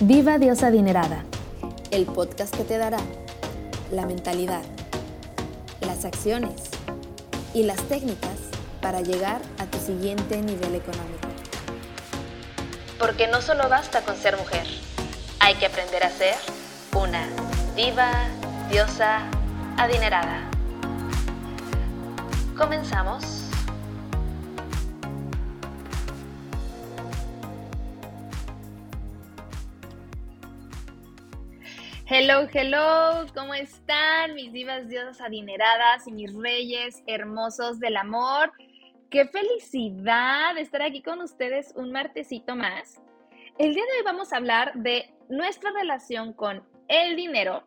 Viva Diosa Adinerada, el podcast que te dará la mentalidad, las acciones y las técnicas para llegar a tu siguiente nivel económico. Porque no solo basta con ser mujer, hay que aprender a ser una diva, diosa, adinerada. Comenzamos. Hello, hello, ¿cómo están mis divas diosas adineradas y mis reyes hermosos del amor? Qué felicidad estar aquí con ustedes un martesito más. El día de hoy vamos a hablar de nuestra relación con el dinero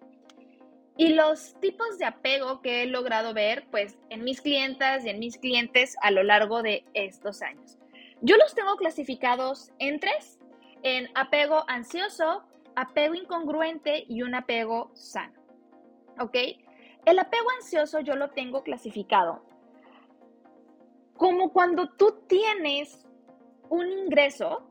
y los tipos de apego que he logrado ver pues en mis clientas y en mis clientes a lo largo de estos años. Yo los tengo clasificados en tres, en apego ansioso, apego incongruente y un apego sano. ¿Ok? El apego ansioso yo lo tengo clasificado como cuando tú tienes un ingreso,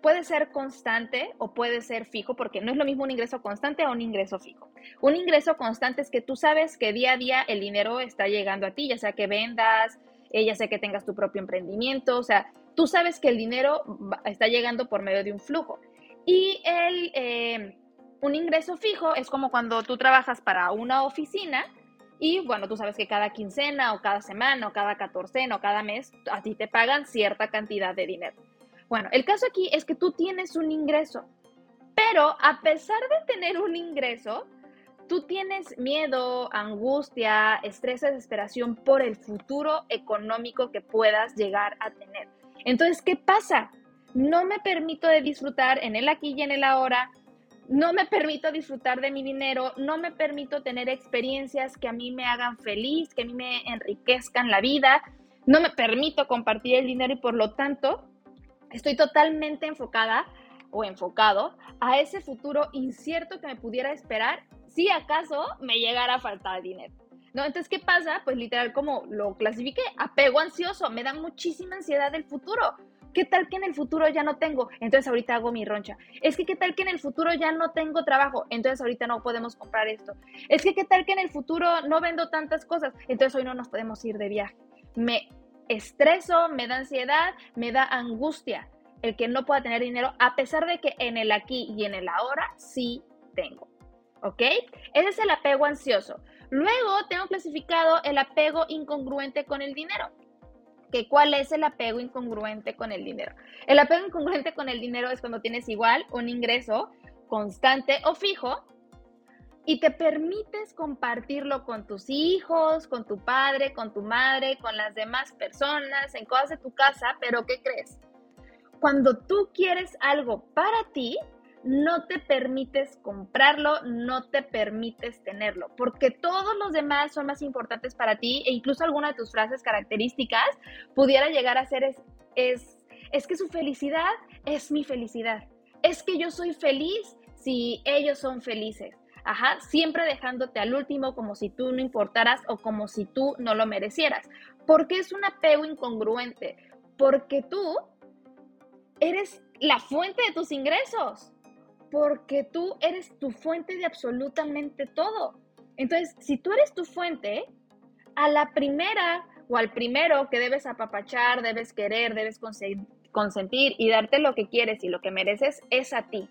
puede ser constante o puede ser fijo, porque no es lo mismo un ingreso constante o un ingreso fijo. Un ingreso constante es que tú sabes que día a día el dinero está llegando a ti, ya sea que vendas, eh, ya sea que tengas tu propio emprendimiento, o sea, tú sabes que el dinero está llegando por medio de un flujo. Y el, eh, un ingreso fijo es como cuando tú trabajas para una oficina y bueno, tú sabes que cada quincena o cada semana o cada catorcena o cada mes a ti te pagan cierta cantidad de dinero. Bueno, el caso aquí es que tú tienes un ingreso, pero a pesar de tener un ingreso, tú tienes miedo, angustia, estrés, desesperación por el futuro económico que puedas llegar a tener. Entonces, ¿qué pasa? No me permito de disfrutar en el aquí y en el ahora, no me permito disfrutar de mi dinero, no me permito tener experiencias que a mí me hagan feliz, que a mí me enriquezcan la vida, no me permito compartir el dinero y por lo tanto estoy totalmente enfocada o enfocado a ese futuro incierto que me pudiera esperar si acaso me llegara a faltar dinero. ¿No? Entonces, ¿qué pasa? Pues literal, como lo clasifiqué, apego ansioso, me da muchísima ansiedad del futuro. ¿Qué tal que en el futuro ya no tengo? Entonces ahorita hago mi roncha. Es que qué tal que en el futuro ya no tengo trabajo? Entonces ahorita no podemos comprar esto. Es que qué tal que en el futuro no vendo tantas cosas? Entonces hoy no nos podemos ir de viaje. Me estreso, me da ansiedad, me da angustia el que no pueda tener dinero a pesar de que en el aquí y en el ahora sí tengo. ¿Ok? Ese es el apego ansioso. Luego tengo clasificado el apego incongruente con el dinero que cuál es el apego incongruente con el dinero. El apego incongruente con el dinero es cuando tienes igual un ingreso constante o fijo y te permites compartirlo con tus hijos, con tu padre, con tu madre, con las demás personas, en cosas de tu casa, pero ¿qué crees? Cuando tú quieres algo para ti, no te permites comprarlo, no te permites tenerlo, porque todos los demás son más importantes para ti e incluso alguna de tus frases características pudiera llegar a ser es, es, es que su felicidad es mi felicidad, es que yo soy feliz si ellos son felices. Ajá, siempre dejándote al último como si tú no importaras o como si tú no lo merecieras. Porque es un apego incongruente, porque tú eres la fuente de tus ingresos porque tú eres tu fuente de absolutamente todo. Entonces, si tú eres tu fuente, a la primera o al primero que debes apapachar, debes querer, debes consentir y darte lo que quieres y lo que mereces es a ti.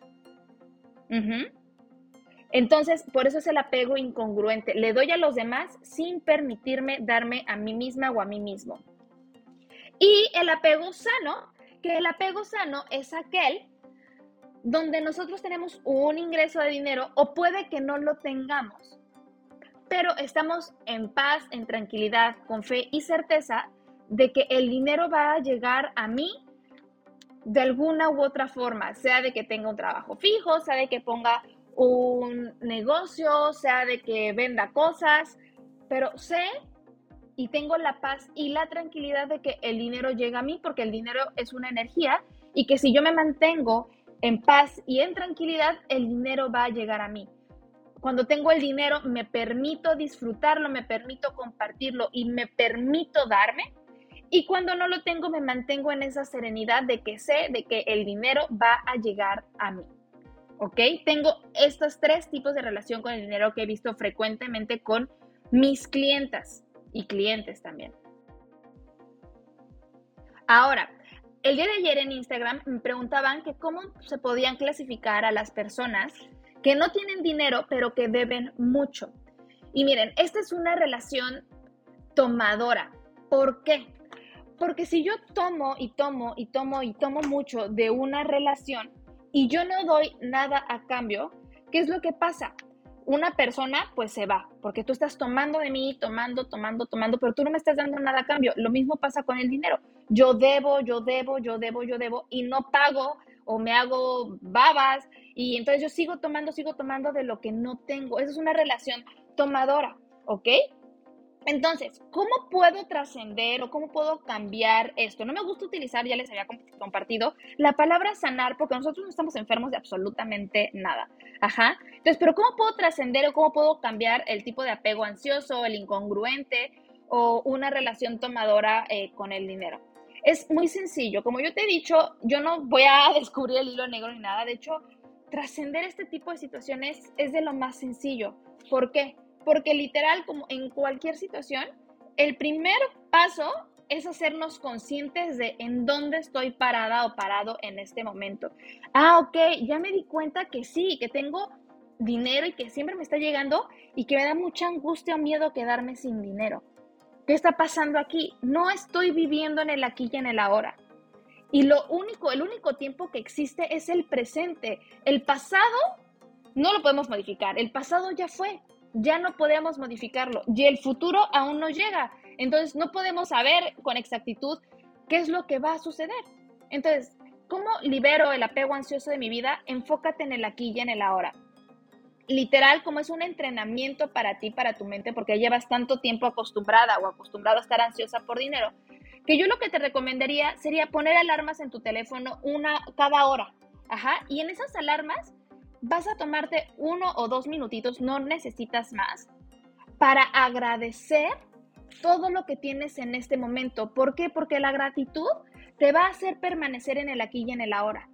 Entonces, por eso es el apego incongruente. Le doy a los demás sin permitirme darme a mí misma o a mí mismo. Y el apego sano, que el apego sano es aquel donde nosotros tenemos un ingreso de dinero o puede que no lo tengamos, pero estamos en paz, en tranquilidad, con fe y certeza de que el dinero va a llegar a mí de alguna u otra forma, sea de que tenga un trabajo fijo, sea de que ponga un negocio, sea de que venda cosas, pero sé y tengo la paz y la tranquilidad de que el dinero llega a mí porque el dinero es una energía y que si yo me mantengo en paz y en tranquilidad, el dinero va a llegar a mí. Cuando tengo el dinero, me permito disfrutarlo, me permito compartirlo y me permito darme. Y cuando no lo tengo, me mantengo en esa serenidad de que sé de que el dinero va a llegar a mí. ¿ok? Tengo estos tres tipos de relación con el dinero que he visto frecuentemente con mis clientas y clientes también. Ahora, el día de ayer en Instagram me preguntaban que cómo se podían clasificar a las personas que no tienen dinero pero que deben mucho. Y miren, esta es una relación tomadora. ¿Por qué? Porque si yo tomo y tomo y tomo y tomo mucho de una relación y yo no doy nada a cambio, ¿qué es lo que pasa? Una persona pues se va, porque tú estás tomando de mí, tomando, tomando, tomando, pero tú no me estás dando nada a cambio. Lo mismo pasa con el dinero. Yo debo, yo debo, yo debo, yo debo y no pago o me hago babas y entonces yo sigo tomando, sigo tomando de lo que no tengo. Esa es una relación tomadora, ¿ok? Entonces, ¿cómo puedo trascender o cómo puedo cambiar esto? No me gusta utilizar, ya les había compartido, la palabra sanar porque nosotros no estamos enfermos de absolutamente nada. Ajá. Entonces, pero ¿cómo puedo trascender o cómo puedo cambiar el tipo de apego ansioso, el incongruente o una relación tomadora eh, con el dinero? Es muy sencillo. Como yo te he dicho, yo no voy a descubrir el hilo negro ni nada. De hecho, trascender este tipo de situaciones es de lo más sencillo. ¿Por qué? Porque literal, como en cualquier situación, el primer paso es hacernos conscientes de en dónde estoy parada o parado en este momento. Ah, ok, ya me di cuenta que sí, que tengo dinero y que siempre me está llegando y que me da mucha angustia o miedo quedarme sin dinero. ¿Qué está pasando aquí? No estoy viviendo en el aquí y en el ahora. Y lo único, el único tiempo que existe es el presente. El pasado no lo podemos modificar. El pasado ya fue ya no podemos modificarlo y el futuro aún no llega. Entonces no podemos saber con exactitud qué es lo que va a suceder. Entonces, ¿cómo libero el apego ansioso de mi vida? Enfócate en el aquí y en el ahora. Literal, como es un entrenamiento para ti, para tu mente, porque llevas tanto tiempo acostumbrada o acostumbrado a estar ansiosa por dinero, que yo lo que te recomendaría sería poner alarmas en tu teléfono una cada hora. Ajá, y en esas alarmas vas a tomarte uno o dos minutitos, no necesitas más, para agradecer todo lo que tienes en este momento. ¿Por qué? Porque la gratitud te va a hacer permanecer en el aquí y en el ahora.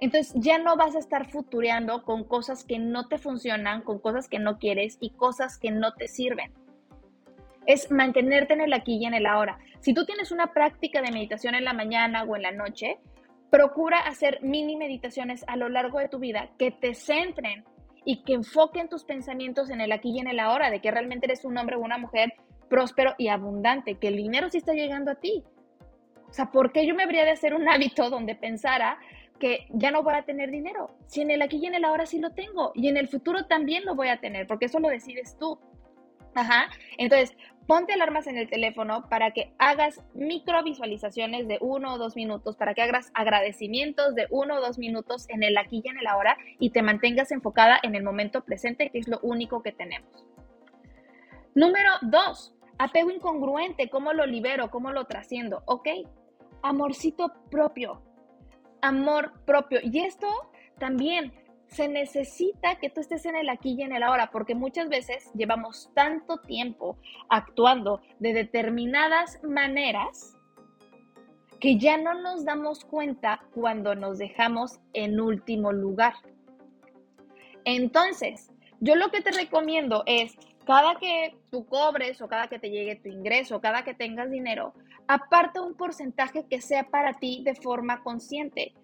Entonces ya no vas a estar futureando con cosas que no te funcionan, con cosas que no quieres y cosas que no te sirven. Es mantenerte en el aquí y en el ahora. Si tú tienes una práctica de meditación en la mañana o en la noche, Procura hacer mini meditaciones a lo largo de tu vida que te centren y que enfoquen tus pensamientos en el aquí y en el ahora, de que realmente eres un hombre o una mujer próspero y abundante, que el dinero sí está llegando a ti. O sea, ¿por qué yo me habría de hacer un hábito donde pensara que ya no voy a tener dinero? Si en el aquí y en el ahora sí lo tengo y en el futuro también lo voy a tener, porque eso lo decides tú. Ajá. Entonces, ponte alarmas en el teléfono para que hagas micro visualizaciones de uno o dos minutos, para que hagas agradecimientos de uno o dos minutos en el aquí y en el ahora y te mantengas enfocada en el momento presente, que es lo único que tenemos. Número dos, apego incongruente, ¿cómo lo libero? ¿Cómo lo trasciendo? Ok, amorcito propio, amor propio. Y esto también se necesita que tú estés en el aquí y en el ahora, porque muchas veces llevamos tanto tiempo actuando de determinadas maneras que ya no nos damos cuenta cuando nos dejamos en último lugar. Entonces, yo lo que te recomiendo es, cada que tú cobres o cada que te llegue tu ingreso, cada que tengas dinero, aparta un porcentaje que sea para ti de forma consciente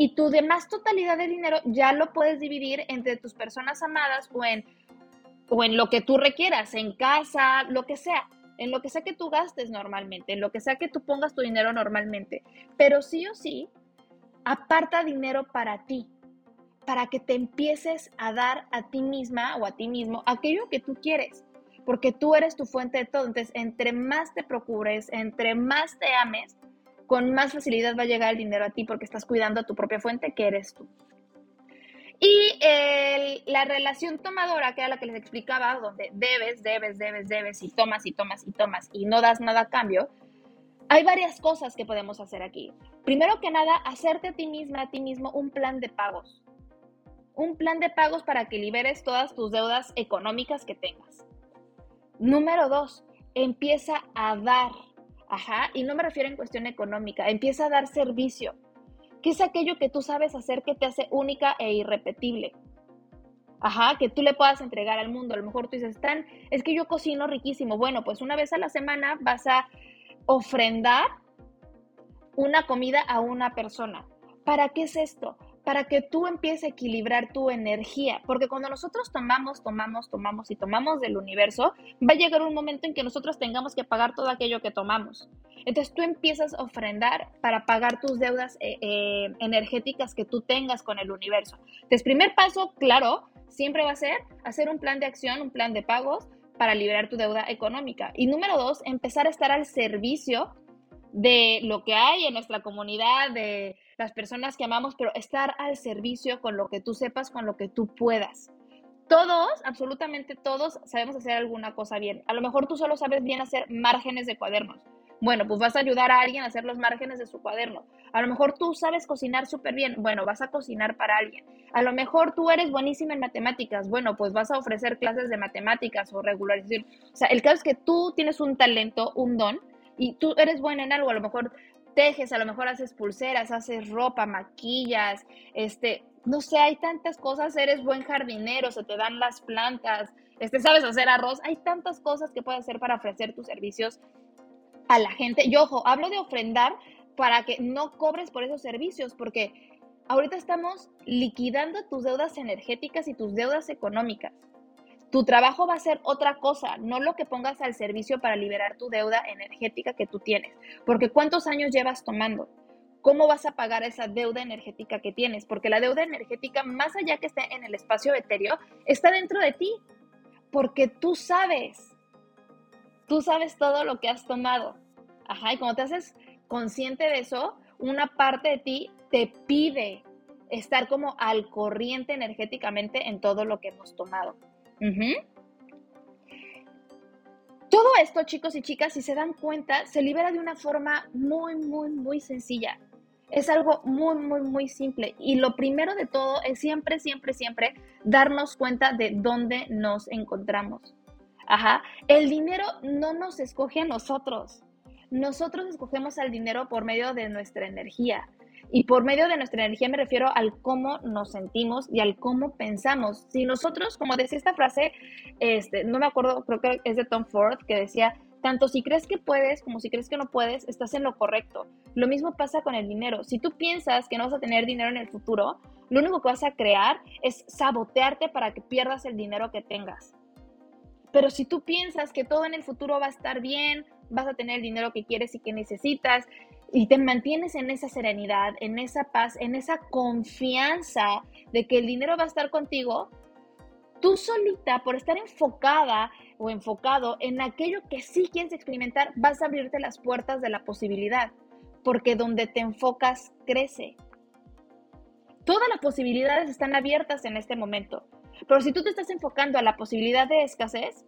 y tu demás totalidad de dinero ya lo puedes dividir entre tus personas amadas o en, o en lo que tú requieras, en casa, lo que sea, en lo que sea que tú gastes normalmente, en lo que sea que tú pongas tu dinero normalmente. Pero sí o sí, aparta dinero para ti, para que te empieces a dar a ti misma o a ti mismo aquello que tú quieres, porque tú eres tu fuente de todo. Entonces, entre más te procures, entre más te ames, con más facilidad va a llegar el dinero a ti porque estás cuidando a tu propia fuente, que eres tú. Y la relación tomadora, que era la que les explicaba, donde debes, debes, debes, debes, y tomas y tomas y tomas y no das nada a cambio, hay varias cosas que podemos hacer aquí. Primero que nada, hacerte a ti misma, a ti mismo, un plan de pagos. Un plan de pagos para que liberes todas tus deudas económicas que tengas. Número dos, empieza a dar Ajá, y no me refiero en cuestión económica, empieza a dar servicio. ¿Qué es aquello que tú sabes hacer que te hace única e irrepetible? Ajá, que tú le puedas entregar al mundo. A lo mejor tú dices, Tan, es que yo cocino riquísimo. Bueno, pues una vez a la semana vas a ofrendar una comida a una persona. ¿Para qué es esto? Para que tú empieces a equilibrar tu energía. Porque cuando nosotros tomamos, tomamos, tomamos y tomamos del universo, va a llegar un momento en que nosotros tengamos que pagar todo aquello que tomamos. Entonces tú empiezas a ofrendar para pagar tus deudas eh, eh, energéticas que tú tengas con el universo. Entonces, primer paso, claro, siempre va a ser hacer un plan de acción, un plan de pagos para liberar tu deuda económica. Y número dos, empezar a estar al servicio de lo que hay en nuestra comunidad, de las personas que amamos, pero estar al servicio con lo que tú sepas, con lo que tú puedas. Todos, absolutamente todos, sabemos hacer alguna cosa bien. A lo mejor tú solo sabes bien hacer márgenes de cuadernos. Bueno, pues vas a ayudar a alguien a hacer los márgenes de su cuaderno. A lo mejor tú sabes cocinar súper bien. Bueno, vas a cocinar para alguien. A lo mejor tú eres buenísima en matemáticas. Bueno, pues vas a ofrecer clases de matemáticas o regularizar. O sea, el caso es que tú tienes un talento, un don, y tú eres buena en algo. A lo mejor tejes, a lo mejor haces pulseras, haces ropa, maquillas, este, no sé, hay tantas cosas. Eres buen jardinero, se te dan las plantas, este, sabes hacer arroz. Hay tantas cosas que puedes hacer para ofrecer tus servicios a la gente. Y ojo, hablo de ofrendar para que no cobres por esos servicios, porque ahorita estamos liquidando tus deudas energéticas y tus deudas económicas. Tu trabajo va a ser otra cosa, no lo que pongas al servicio para liberar tu deuda energética que tú tienes. Porque ¿cuántos años llevas tomando? ¿Cómo vas a pagar esa deuda energética que tienes? Porque la deuda energética, más allá que esté en el espacio etéreo, está dentro de ti. Porque tú sabes tú sabes todo lo que has tomado. Ajá, y cuando te haces consciente de eso, una parte de ti te pide estar como al corriente energéticamente en todo lo que hemos tomado. Todo esto, chicos y chicas, si se dan cuenta, se libera de una forma muy, muy, muy sencilla. Es algo muy, muy, muy simple. Y lo primero de todo es siempre, siempre, siempre darnos cuenta de dónde nos encontramos. Ajá. El dinero no nos escoge a nosotros. Nosotros escogemos al dinero por medio de nuestra energía. Y por medio de nuestra energía me refiero al cómo nos sentimos y al cómo pensamos. Si nosotros, como decía esta frase, este, no me acuerdo, creo que es de Tom Ford, que decía, tanto si crees que puedes como si crees que no puedes, estás en lo correcto. Lo mismo pasa con el dinero. Si tú piensas que no vas a tener dinero en el futuro, lo único que vas a crear es sabotearte para que pierdas el dinero que tengas. Pero si tú piensas que todo en el futuro va a estar bien, vas a tener el dinero que quieres y que necesitas, y te mantienes en esa serenidad, en esa paz, en esa confianza de que el dinero va a estar contigo, tú solita, por estar enfocada o enfocado en aquello que sí quieres experimentar, vas a abrirte las puertas de la posibilidad, porque donde te enfocas crece. Todas las posibilidades están abiertas en este momento. Pero si tú te estás enfocando a la posibilidad de escasez,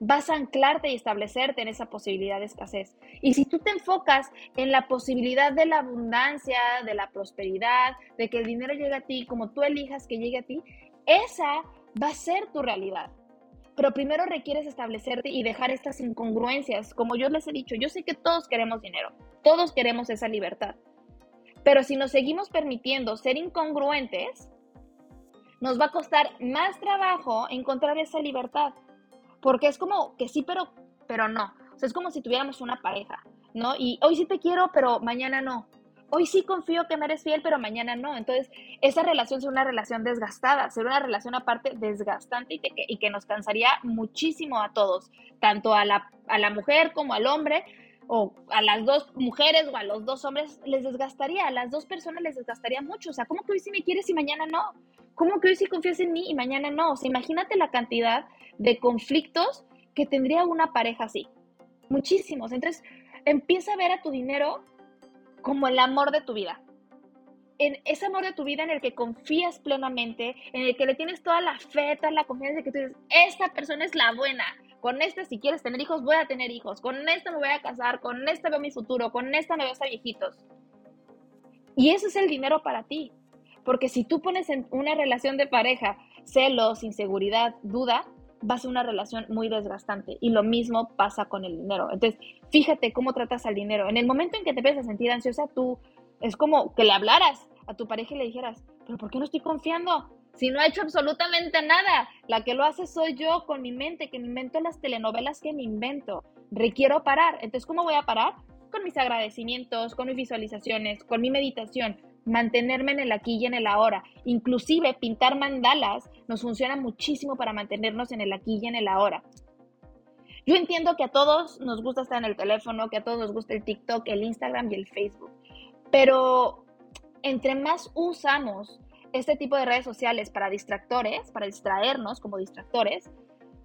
vas a anclarte y establecerte en esa posibilidad de escasez. Y si tú te enfocas en la posibilidad de la abundancia, de la prosperidad, de que el dinero llegue a ti como tú elijas que llegue a ti, esa va a ser tu realidad. Pero primero requieres establecerte y dejar estas incongruencias. Como yo les he dicho, yo sé que todos queremos dinero, todos queremos esa libertad. Pero si nos seguimos permitiendo ser incongruentes, nos va a costar más trabajo encontrar esa libertad. Porque es como que sí, pero, pero no. O sea, es como si tuviéramos una pareja, ¿no? Y hoy sí te quiero, pero mañana no. Hoy sí confío que me eres fiel, pero mañana no. Entonces, esa relación será una relación desgastada, será una relación aparte desgastante y, y que nos cansaría muchísimo a todos, tanto a la, a la mujer como al hombre, o a las dos mujeres o a los dos hombres les desgastaría, a las dos personas les desgastaría mucho. O sea, ¿cómo que hoy sí me quieres y mañana no? ¿Cómo que hoy sí confías en mí y mañana no? O imagínate la cantidad de conflictos que tendría una pareja así. Muchísimos. Entonces, empieza a ver a tu dinero como el amor de tu vida. En ese amor de tu vida en el que confías plenamente, en el que le tienes toda la fe, toda la confianza de que tú dices, esta persona es la buena, con esta si quieres tener hijos, voy a tener hijos, con esta me voy a casar, con esta veo mi futuro, con esta me veo hasta viejitos. Y eso es el dinero para ti. Porque si tú pones en una relación de pareja celos, inseguridad, duda, va a ser una relación muy desgastante. Y lo mismo pasa con el dinero. Entonces, fíjate cómo tratas al dinero. En el momento en que te empiezas a sentir ansiosa, tú Es como que le hablaras a tu pareja y le dijeras, pero ¿por qué no estoy confiando? Si no ha hecho absolutamente nada, la que lo hace soy yo con mi mente, que me invento las telenovelas que me invento. Requiero parar. Entonces, ¿cómo voy a parar? Con mis agradecimientos, con mis visualizaciones, con mi meditación, mantenerme en el aquí y en el ahora. Inclusive pintar mandalas nos funciona muchísimo para mantenernos en el aquí y en el ahora. Yo entiendo que a todos nos gusta estar en el teléfono, que a todos nos gusta el TikTok, el Instagram y el Facebook, pero entre más usamos este tipo de redes sociales para distractores, para distraernos como distractores,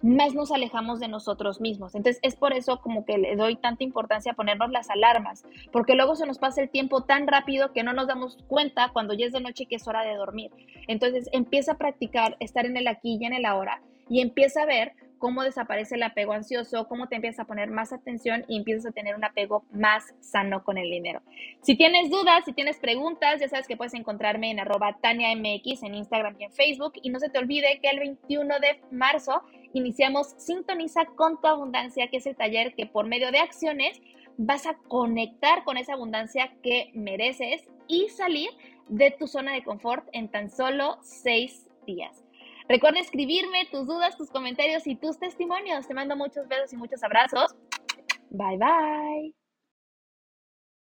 más nos alejamos de nosotros mismos. Entonces es por eso como que le doy tanta importancia a ponernos las alarmas, porque luego se nos pasa el tiempo tan rápido que no nos damos cuenta cuando ya es de noche que es hora de dormir. Entonces empieza a practicar estar en el aquí y en el ahora y empieza a ver cómo desaparece el apego ansioso, cómo te empiezas a poner más atención y empiezas a tener un apego más sano con el dinero. Si tienes dudas, si tienes preguntas, ya sabes que puedes encontrarme en arroba TaniaMX en Instagram y en Facebook. Y no se te olvide que el 21 de marzo iniciamos Sintoniza con tu abundancia, que es el taller que por medio de acciones vas a conectar con esa abundancia que mereces y salir de tu zona de confort en tan solo seis días. Recuerda escribirme tus dudas, tus comentarios y tus testimonios. Te mando muchos besos y muchos abrazos. Bye bye.